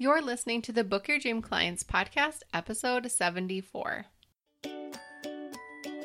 You're listening to the Book Your Dream Clients podcast, episode 74.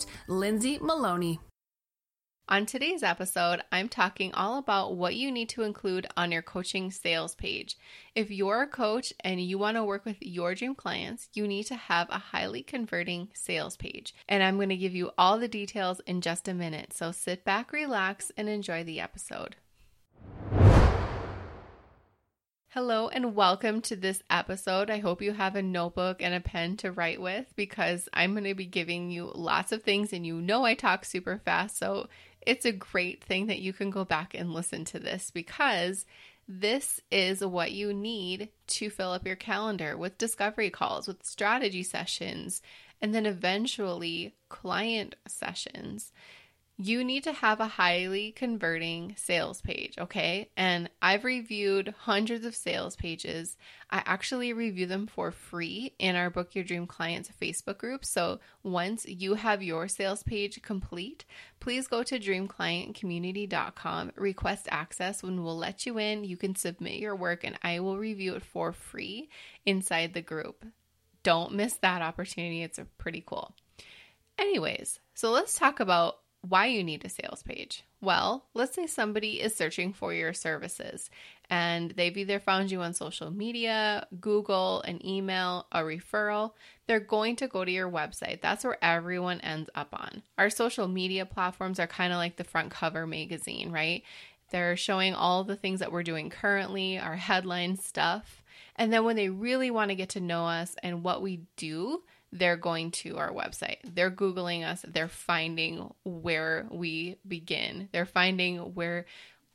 host, Lindsay Maloney. On today's episode, I'm talking all about what you need to include on your coaching sales page. If you're a coach and you want to work with your dream clients, you need to have a highly converting sales page. And I'm going to give you all the details in just a minute. So sit back, relax, and enjoy the episode. Hello and welcome to this episode. I hope you have a notebook and a pen to write with because I'm going to be giving you lots of things and you know I talk super fast. So it's a great thing that you can go back and listen to this because this is what you need to fill up your calendar with discovery calls, with strategy sessions, and then eventually client sessions you need to have a highly converting sales page, okay? And I've reviewed hundreds of sales pages. I actually review them for free in our Book Your Dream Clients Facebook group. So once you have your sales page complete, please go to dreamclientcommunity.com, request access, when we'll let you in. You can submit your work and I will review it for free inside the group. Don't miss that opportunity, it's pretty cool. Anyways, so let's talk about why you need a sales page. Well, let's say somebody is searching for your services and they've either found you on social media, Google, an email, a referral. They're going to go to your website. That's where everyone ends up on. Our social media platforms are kind of like the front cover magazine, right? They're showing all the things that we're doing currently, our headline stuff. And then when they really want to get to know us and what we do, they're going to our website. They're Googling us. They're finding where we begin. They're finding where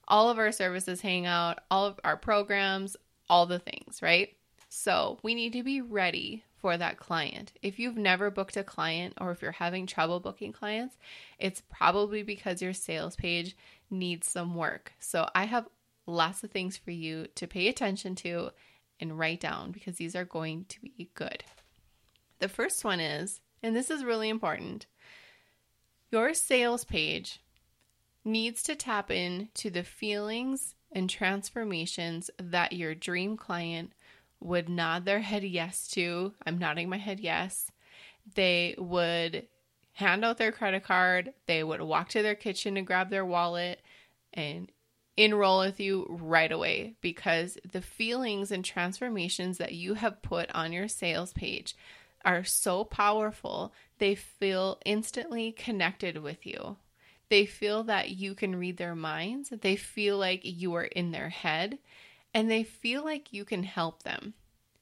all of our services hang out, all of our programs, all the things, right? So we need to be ready for that client. If you've never booked a client or if you're having trouble booking clients, it's probably because your sales page needs some work. So I have lots of things for you to pay attention to and write down because these are going to be good. The first one is, and this is really important, your sales page needs to tap into the feelings and transformations that your dream client would nod their head yes to. I'm nodding my head yes. They would hand out their credit card, they would walk to their kitchen and grab their wallet and enroll with you right away because the feelings and transformations that you have put on your sales page are so powerful, they feel instantly connected with you. They feel that you can read their minds, they feel like you are in their head, and they feel like you can help them.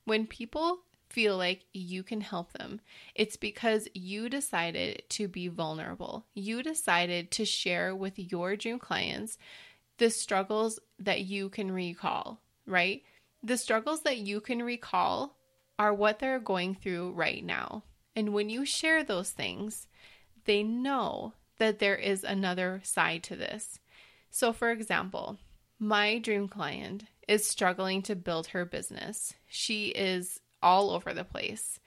When people feel like you can help them, it's because you decided to be vulnerable. You decided to share with your dream clients the struggles that you can recall, right? The struggles that you can recall are what they're going through right now. And when you share those things, they know that there is another side to this. So, for example, my dream client is struggling to build her business. She is all over the place.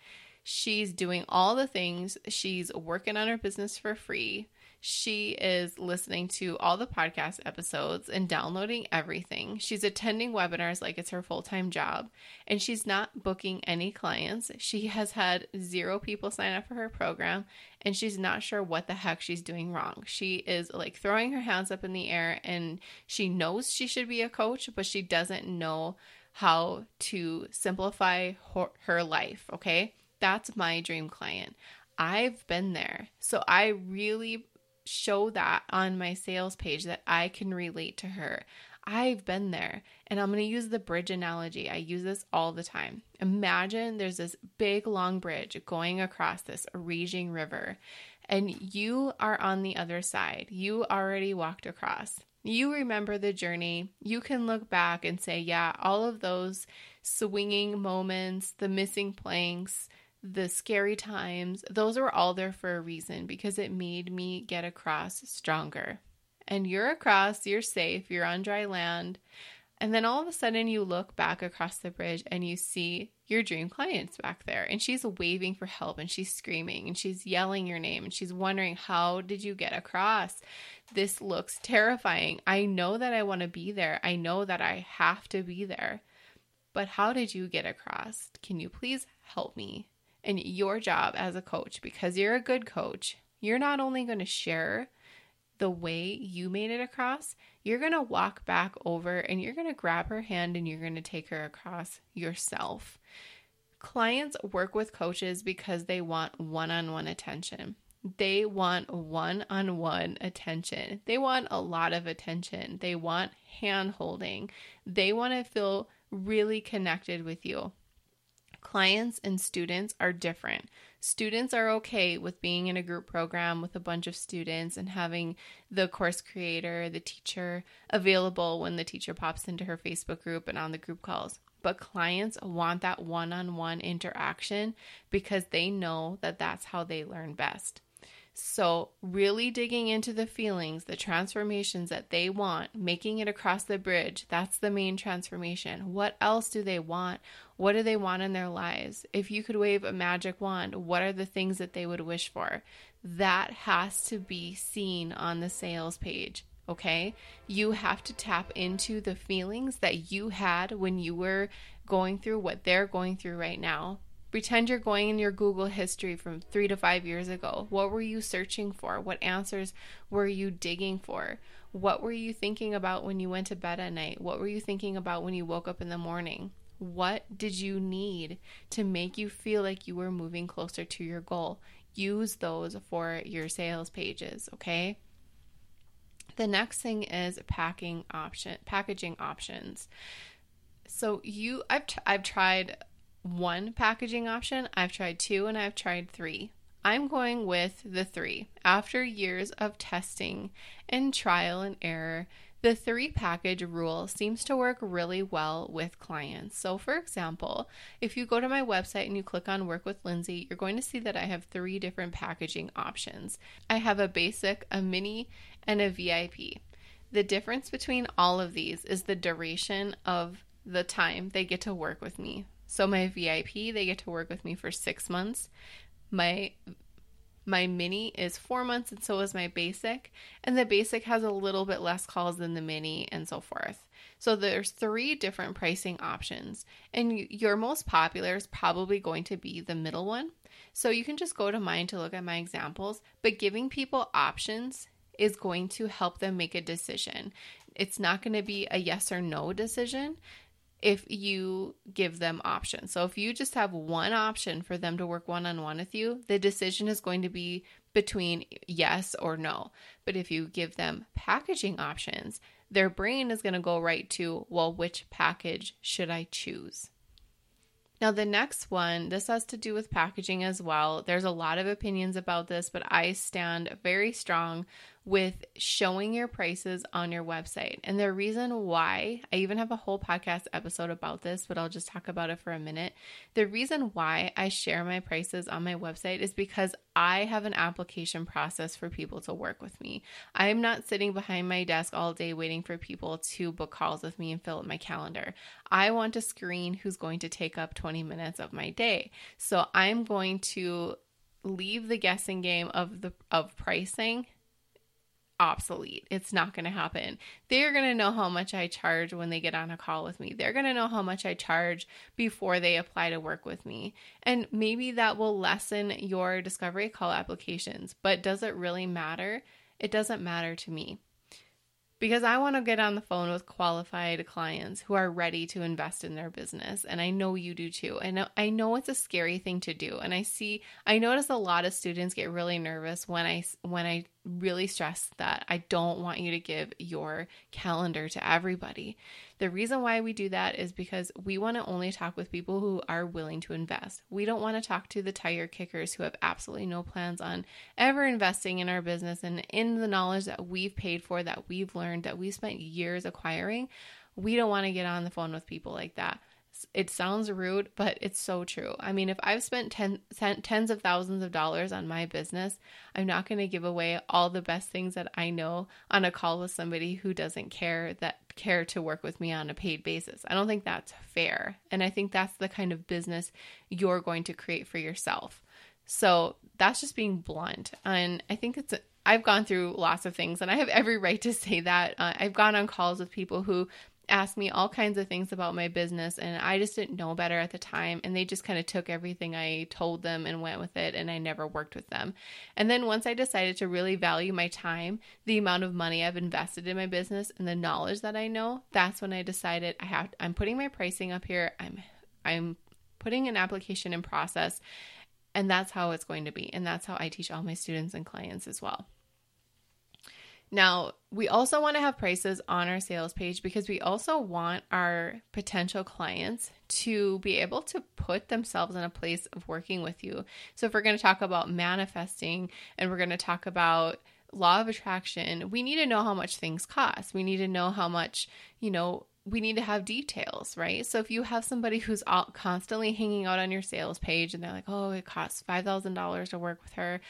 She's doing all the things. She's working on her business for free. She is listening to all the podcast episodes and downloading everything. She's attending webinars like it's her full time job, and she's not booking any clients. She has had zero people sign up for her program, and she's not sure what the heck she's doing wrong. She is like throwing her hands up in the air, and she knows she should be a coach, but she doesn't know how to simplify her, her life. Okay. That's my dream client. I've been there. So I really show that on my sales page that I can relate to her. I've been there. And I'm going to use the bridge analogy. I use this all the time. Imagine there's this big long bridge going across this raging river, and you are on the other side. You already walked across. You remember the journey. You can look back and say, yeah, all of those swinging moments, the missing planks, the scary times, those were all there for a reason because it made me get across stronger. And you're across, you're safe, you're on dry land. And then all of a sudden, you look back across the bridge and you see your dream client's back there. And she's waving for help and she's screaming and she's yelling your name and she's wondering, How did you get across? This looks terrifying. I know that I want to be there. I know that I have to be there. But how did you get across? Can you please help me? And your job as a coach, because you're a good coach, you're not only going to share the way you made it across, you're going to walk back over and you're going to grab her hand and you're going to take her across yourself. Clients work with coaches because they want one on one attention. They want one on one attention. They want a lot of attention. They want hand holding. They want to feel really connected with you. Clients and students are different. Students are okay with being in a group program with a bunch of students and having the course creator, the teacher available when the teacher pops into her Facebook group and on the group calls. But clients want that one on one interaction because they know that that's how they learn best. So, really digging into the feelings, the transformations that they want, making it across the bridge, that's the main transformation. What else do they want? What do they want in their lives? If you could wave a magic wand, what are the things that they would wish for? That has to be seen on the sales page. Okay. You have to tap into the feelings that you had when you were going through what they're going through right now Pretend you're going in your Google history from three to five years ago. What were you searching for? What answers were you digging for? What were you thinking about when you went to bed at night? What were you thinking about when you woke up in the morning? What did you need to make you feel like you were moving closer to your goal? Use those for your sales pages, okay? The next thing is packing option packaging options. So you I've t- I've tried one packaging option, I've tried two, and I've tried three. I'm going with the three. After years of testing and trial and error, the three package rule seems to work really well with clients. So, for example, if you go to my website and you click on Work with Lindsay, you're going to see that I have three different packaging options. I have a basic, a mini, and a VIP. The difference between all of these is the duration of the time they get to work with me. So my VIP, they get to work with me for six months. My my mini is four months, and so is my basic. And the basic has a little bit less calls than the mini, and so forth. So there's three different pricing options, and your most popular is probably going to be the middle one. So you can just go to mine to look at my examples, but giving people options is going to help them make a decision. It's not going to be a yes or no decision if you give them options. So if you just have one option for them to work one on one with you, the decision is going to be between yes or no. But if you give them packaging options, their brain is going to go right to, well, which package should I choose? Now, the next one, this has to do with packaging as well. There's a lot of opinions about this, but I stand very strong with showing your prices on your website. And the reason why, I even have a whole podcast episode about this, but I'll just talk about it for a minute. The reason why I share my prices on my website is because I have an application process for people to work with me. I am not sitting behind my desk all day waiting for people to book calls with me and fill up my calendar. I want to screen who's going to take up 20 minutes of my day. So I'm going to leave the guessing game of the of pricing obsolete. It's not going to happen. They're going to know how much I charge when they get on a call with me. They're going to know how much I charge before they apply to work with me. And maybe that will lessen your discovery call applications, but does it really matter? It doesn't matter to me because I want to get on the phone with qualified clients who are ready to invest in their business and I know you do too. And I know it's a scary thing to do and I see I notice a lot of students get really nervous when I when I really stress that I don't want you to give your calendar to everybody. The reason why we do that is because we want to only talk with people who are willing to invest. We don't want to talk to the tire kickers who have absolutely no plans on ever investing in our business and in the knowledge that we've paid for, that we've learned, that we spent years acquiring. We don't want to get on the phone with people like that it sounds rude, but it's so true. I mean, if I've spent ten, ten, tens of thousands of dollars on my business, I'm not going to give away all the best things that I know on a call with somebody who doesn't care that care to work with me on a paid basis. I don't think that's fair. And I think that's the kind of business you're going to create for yourself. So, that's just being blunt. And I think it's I've gone through lots of things and I have every right to say that. Uh, I've gone on calls with people who asked me all kinds of things about my business and I just didn't know better at the time and they just kind of took everything I told them and went with it and I never worked with them. And then once I decided to really value my time, the amount of money I've invested in my business and the knowledge that I know, that's when I decided I have I'm putting my pricing up here. I'm I'm putting an application in process and that's how it's going to be and that's how I teach all my students and clients as well. Now, we also want to have prices on our sales page because we also want our potential clients to be able to put themselves in a place of working with you. So, if we're going to talk about manifesting and we're going to talk about law of attraction, we need to know how much things cost. We need to know how much, you know, we need to have details, right? So if you have somebody who's all, constantly hanging out on your sales page and they're like, "Oh, it costs $5,000 to work with her."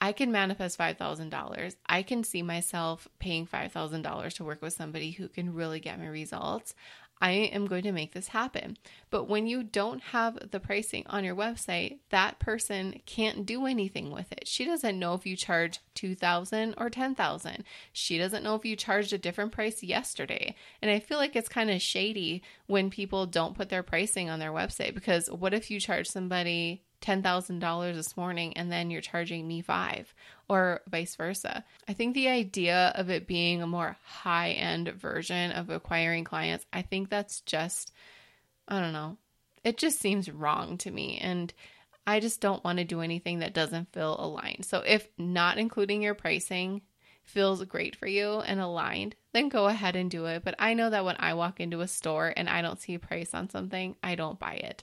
I can manifest $5,000. I can see myself paying $5,000 to work with somebody who can really get me results. I am going to make this happen. But when you don't have the pricing on your website, that person can't do anything with it. She doesn't know if you charge 2000 or 10,000. She doesn't know if you charged a different price yesterday. And I feel like it's kind of shady when people don't put their pricing on their website because what if you charge somebody $10,000 this morning and then you're charging me five or vice versa. I think the idea of it being a more high end version of acquiring clients, I think that's just, I don't know, it just seems wrong to me. And I just don't want to do anything that doesn't feel aligned. So if not including your pricing feels great for you and aligned, then go ahead and do it. But I know that when I walk into a store and I don't see a price on something, I don't buy it.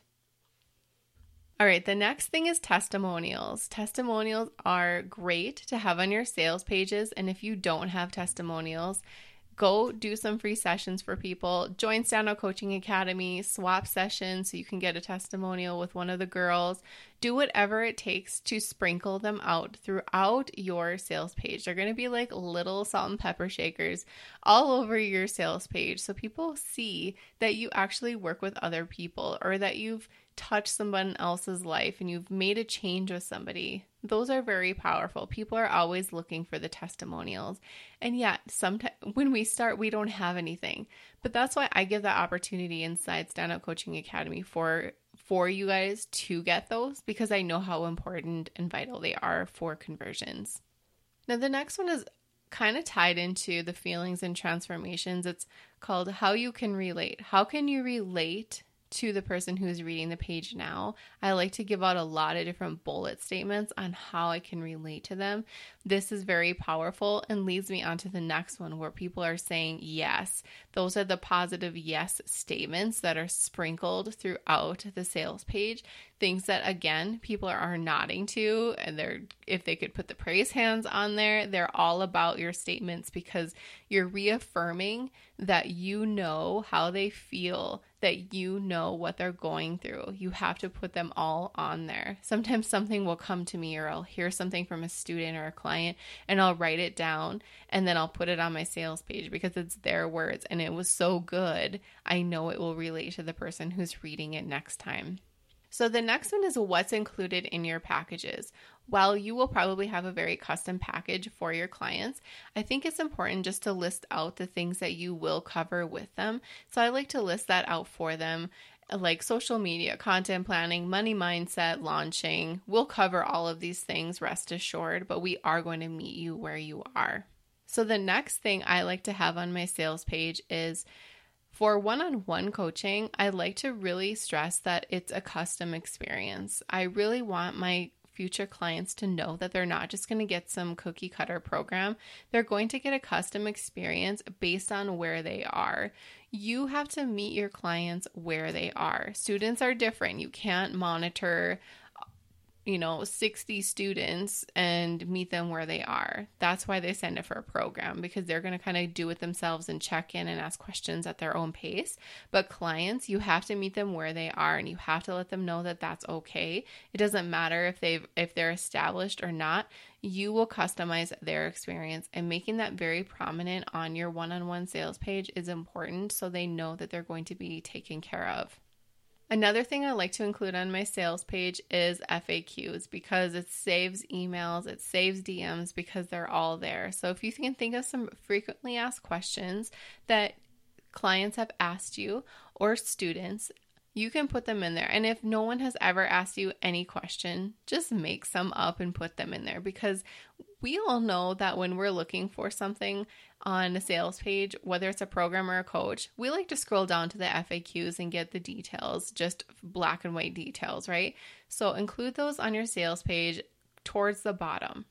All right, the next thing is testimonials. Testimonials are great to have on your sales pages. And if you don't have testimonials, go do some free sessions for people. Join Stand Out Coaching Academy, swap sessions so you can get a testimonial with one of the girls. Do whatever it takes to sprinkle them out throughout your sales page. They're going to be like little salt and pepper shakers all over your sales page so people see that you actually work with other people or that you've touched someone else's life and you've made a change with somebody, those are very powerful. People are always looking for the testimonials. And yet, sometimes when we start, we don't have anything. But that's why I give that opportunity inside Stand Out Coaching Academy for for you guys to get those because I know how important and vital they are for conversions. Now, the next one is kind of tied into the feelings and transformations. It's called How You Can Relate. How can you relate to the person who's reading the page now, I like to give out a lot of different bullet statements on how I can relate to them. This is very powerful and leads me on to the next one where people are saying yes. Those are the positive yes statements that are sprinkled throughout the sales page. Things that again people are nodding to and they're if they could put the praise hands on there, they're all about your statements because you're reaffirming that you know how they feel that you know what they're going through. You have to put them all on there. Sometimes something will come to me, or I'll hear something from a student or a client, and I'll write it down and then I'll put it on my sales page because it's their words and it was so good. I know it will relate to the person who's reading it next time. So, the next one is what's included in your packages. While you will probably have a very custom package for your clients, I think it's important just to list out the things that you will cover with them. So, I like to list that out for them like social media, content planning, money mindset, launching. We'll cover all of these things, rest assured, but we are going to meet you where you are. So, the next thing I like to have on my sales page is for one on one coaching, I like to really stress that it's a custom experience. I really want my future clients to know that they're not just going to get some cookie cutter program. They're going to get a custom experience based on where they are. You have to meet your clients where they are. Students are different. You can't monitor you know 60 students and meet them where they are. That's why they send it for a program because they're going to kind of do it themselves and check in and ask questions at their own pace. But clients you have to meet them where they are and you have to let them know that that's okay. It doesn't matter if they've if they're established or not. You will customize their experience and making that very prominent on your one-on-one sales page is important so they know that they're going to be taken care of Another thing I like to include on my sales page is FAQs because it saves emails, it saves DMs because they're all there. So if you can think of some frequently asked questions that clients have asked you or students, you can put them in there. And if no one has ever asked you any question, just make some up and put them in there because we all know that when we're looking for something, on a sales page, whether it's a program or a coach, we like to scroll down to the FAQs and get the details, just black and white details, right? So include those on your sales page towards the bottom.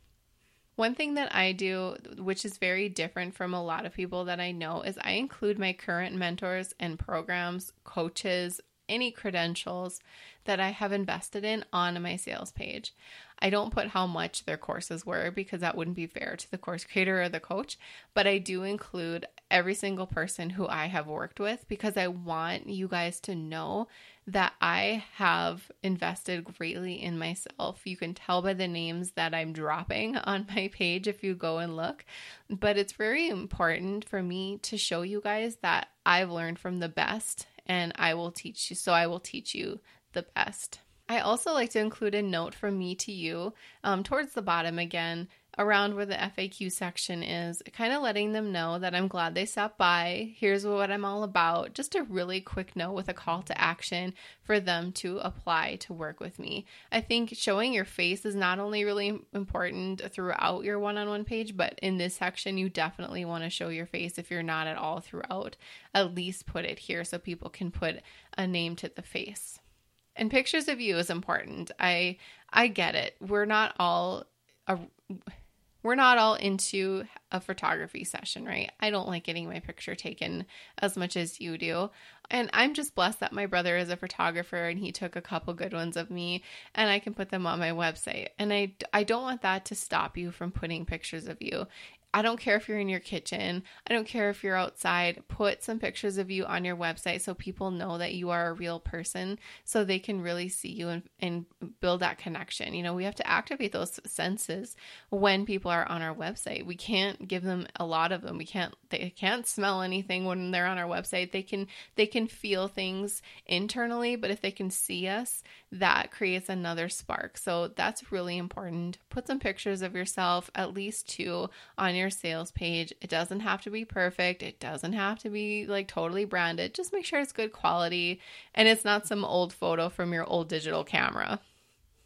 One thing that I do, which is very different from a lot of people that I know, is I include my current mentors and programs, coaches, any credentials that I have invested in on my sales page. I don't put how much their courses were because that wouldn't be fair to the course creator or the coach, but I do include every single person who I have worked with because I want you guys to know that I have invested greatly in myself. You can tell by the names that I'm dropping on my page if you go and look, but it's very important for me to show you guys that I've learned from the best and I will teach you. So I will teach you the best. I also like to include a note from me to you um, towards the bottom again, around where the FAQ section is, kind of letting them know that I'm glad they stopped by. Here's what I'm all about. Just a really quick note with a call to action for them to apply to work with me. I think showing your face is not only really important throughout your one on one page, but in this section, you definitely want to show your face if you're not at all throughout. At least put it here so people can put a name to the face. And pictures of you is important. I I get it. We're not all a, we're not all into a photography session, right? I don't like getting my picture taken as much as you do. And I'm just blessed that my brother is a photographer and he took a couple good ones of me and I can put them on my website. And I I don't want that to stop you from putting pictures of you. I don't care if you're in your kitchen. I don't care if you're outside. Put some pictures of you on your website so people know that you are a real person so they can really see you and, and build that connection. You know, we have to activate those senses when people are on our website. We can't give them a lot of them. We can't they can't smell anything when they're on our website. They can they can feel things internally, but if they can see us, that creates another spark. So that's really important. Put some pictures of yourself, at least two, on your sales page. It doesn't have to be perfect, it doesn't have to be like totally branded. Just make sure it's good quality and it's not some old photo from your old digital camera.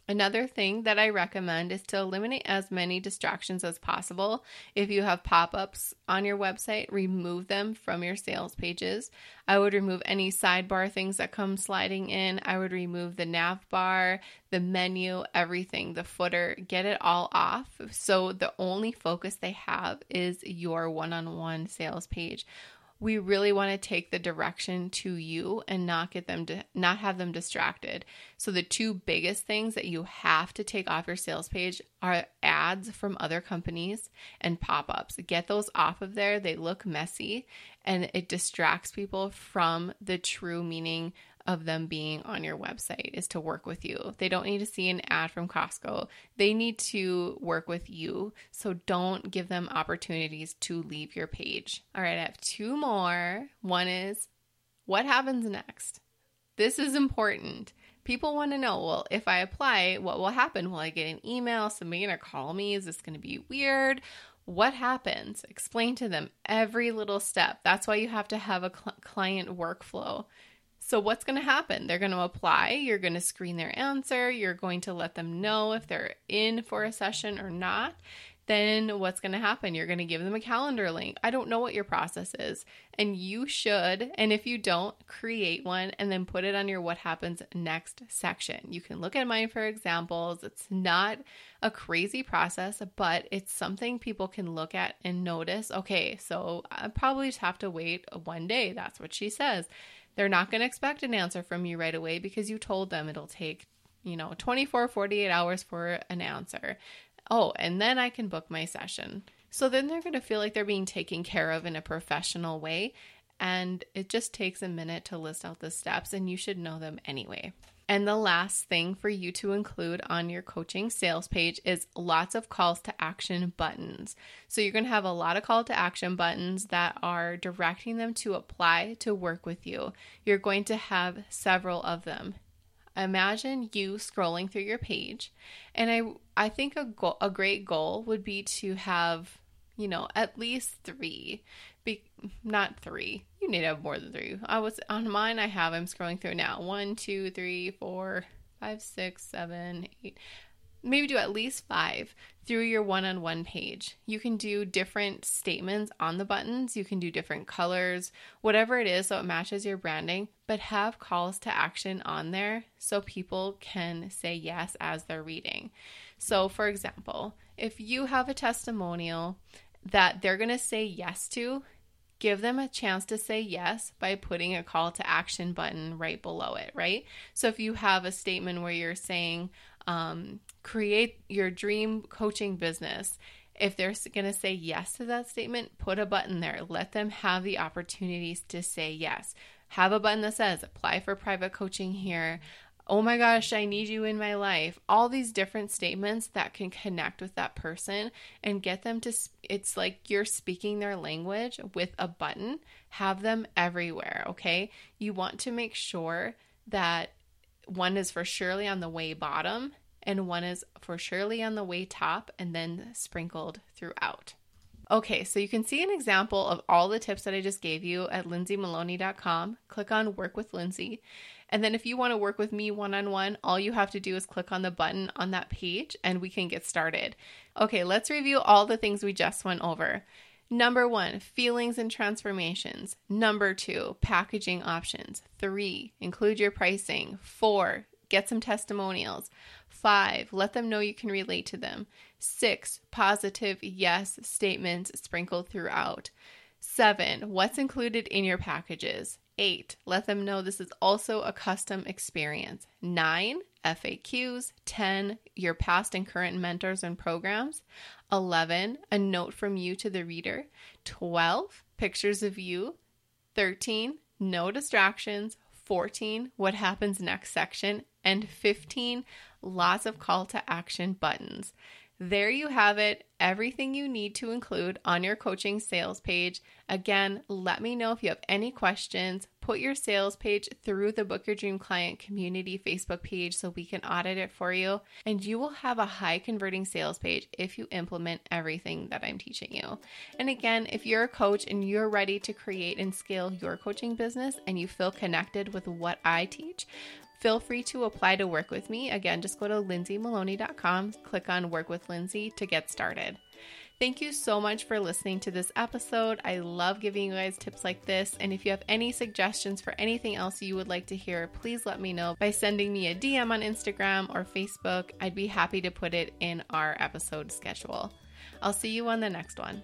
Another thing that I recommend is to eliminate as many distractions as possible. If you have pop ups on your website, remove them from your sales pages. I would remove any sidebar things that come sliding in. I would remove the nav bar, the menu, everything, the footer, get it all off. So the only focus they have is your one on one sales page we really want to take the direction to you and not get them to not have them distracted. So the two biggest things that you have to take off your sales page are ads from other companies and pop-ups. Get those off of there. They look messy and it distracts people from the true meaning of them being on your website is to work with you. They don't need to see an ad from Costco. They need to work with you. So don't give them opportunities to leave your page. All right, I have two more. One is what happens next? This is important. People want to know, well, if I apply, what will happen? Will I get an email? Somebody going to call me? Is this going to be weird? What happens? Explain to them every little step. That's why you have to have a cl- client workflow. So, what's going to happen? They're going to apply, you're going to screen their answer, you're going to let them know if they're in for a session or not. Then what's going to happen? You're going to give them a calendar link. I don't know what your process is. And you should, and if you don't, create one and then put it on your what happens next section. You can look at mine for examples. It's not a crazy process, but it's something people can look at and notice. Okay, so I probably just have to wait one day. That's what she says. They're not going to expect an answer from you right away because you told them it'll take you know 24 48 hours for an answer oh, and then I can book my session. So then they're going to feel like they're being taken care of in a professional way. And it just takes a minute to list out the steps, and you should know them anyway. And the last thing for you to include on your coaching sales page is lots of calls to action buttons. So you're going to have a lot of call to action buttons that are directing them to apply to work with you. You're going to have several of them imagine you scrolling through your page and i i think a go- a great goal would be to have you know at least 3 be not 3 you need to have more than 3 i was on mine i have i'm scrolling through now. One two three four five six seven eight maybe do at least five through your one on one page. You can do different statements on the buttons, you can do different colors, whatever it is, so it matches your branding, but have calls to action on there so people can say yes as they're reading. So, for example, if you have a testimonial that they're going to say yes to, give them a chance to say yes by putting a call to action button right below it, right? So if you have a statement where you're saying, um, create your dream coaching business. If they're going to say yes to that statement, put a button there. Let them have the opportunities to say yes. Have a button that says apply for private coaching here. Oh my gosh, I need you in my life. All these different statements that can connect with that person and get them to, it's like you're speaking their language with a button. Have them everywhere, okay? You want to make sure that one is for surely on the way bottom and one is for surely on the way top and then sprinkled throughout. Okay, so you can see an example of all the tips that I just gave you at lindsaymaloney.com. Click on Work with Lindsay. And then if you want to work with me one on one, all you have to do is click on the button on that page and we can get started. Okay, let's review all the things we just went over. Number one, feelings and transformations. Number two, packaging options. Three, include your pricing. Four, get some testimonials. Five, let them know you can relate to them. Six, positive yes statements sprinkled throughout. Seven, what's included in your packages. Eight, let them know this is also a custom experience. Nine, FAQs. 10, your past and current mentors and programs. 11, a note from you to the reader. 12, pictures of you. 13, no distractions. 14, what happens next section. And 15, lots of call to action buttons. There you have it, everything you need to include on your coaching sales page. Again, let me know if you have any questions. Put your sales page through the Book Your Dream Client community Facebook page so we can audit it for you. And you will have a high converting sales page if you implement everything that I'm teaching you. And again, if you're a coach and you're ready to create and scale your coaching business and you feel connected with what I teach, Feel free to apply to work with me. Again, just go to lindsaymaloney.com, click on Work with Lindsay to get started. Thank you so much for listening to this episode. I love giving you guys tips like this. And if you have any suggestions for anything else you would like to hear, please let me know by sending me a DM on Instagram or Facebook. I'd be happy to put it in our episode schedule. I'll see you on the next one.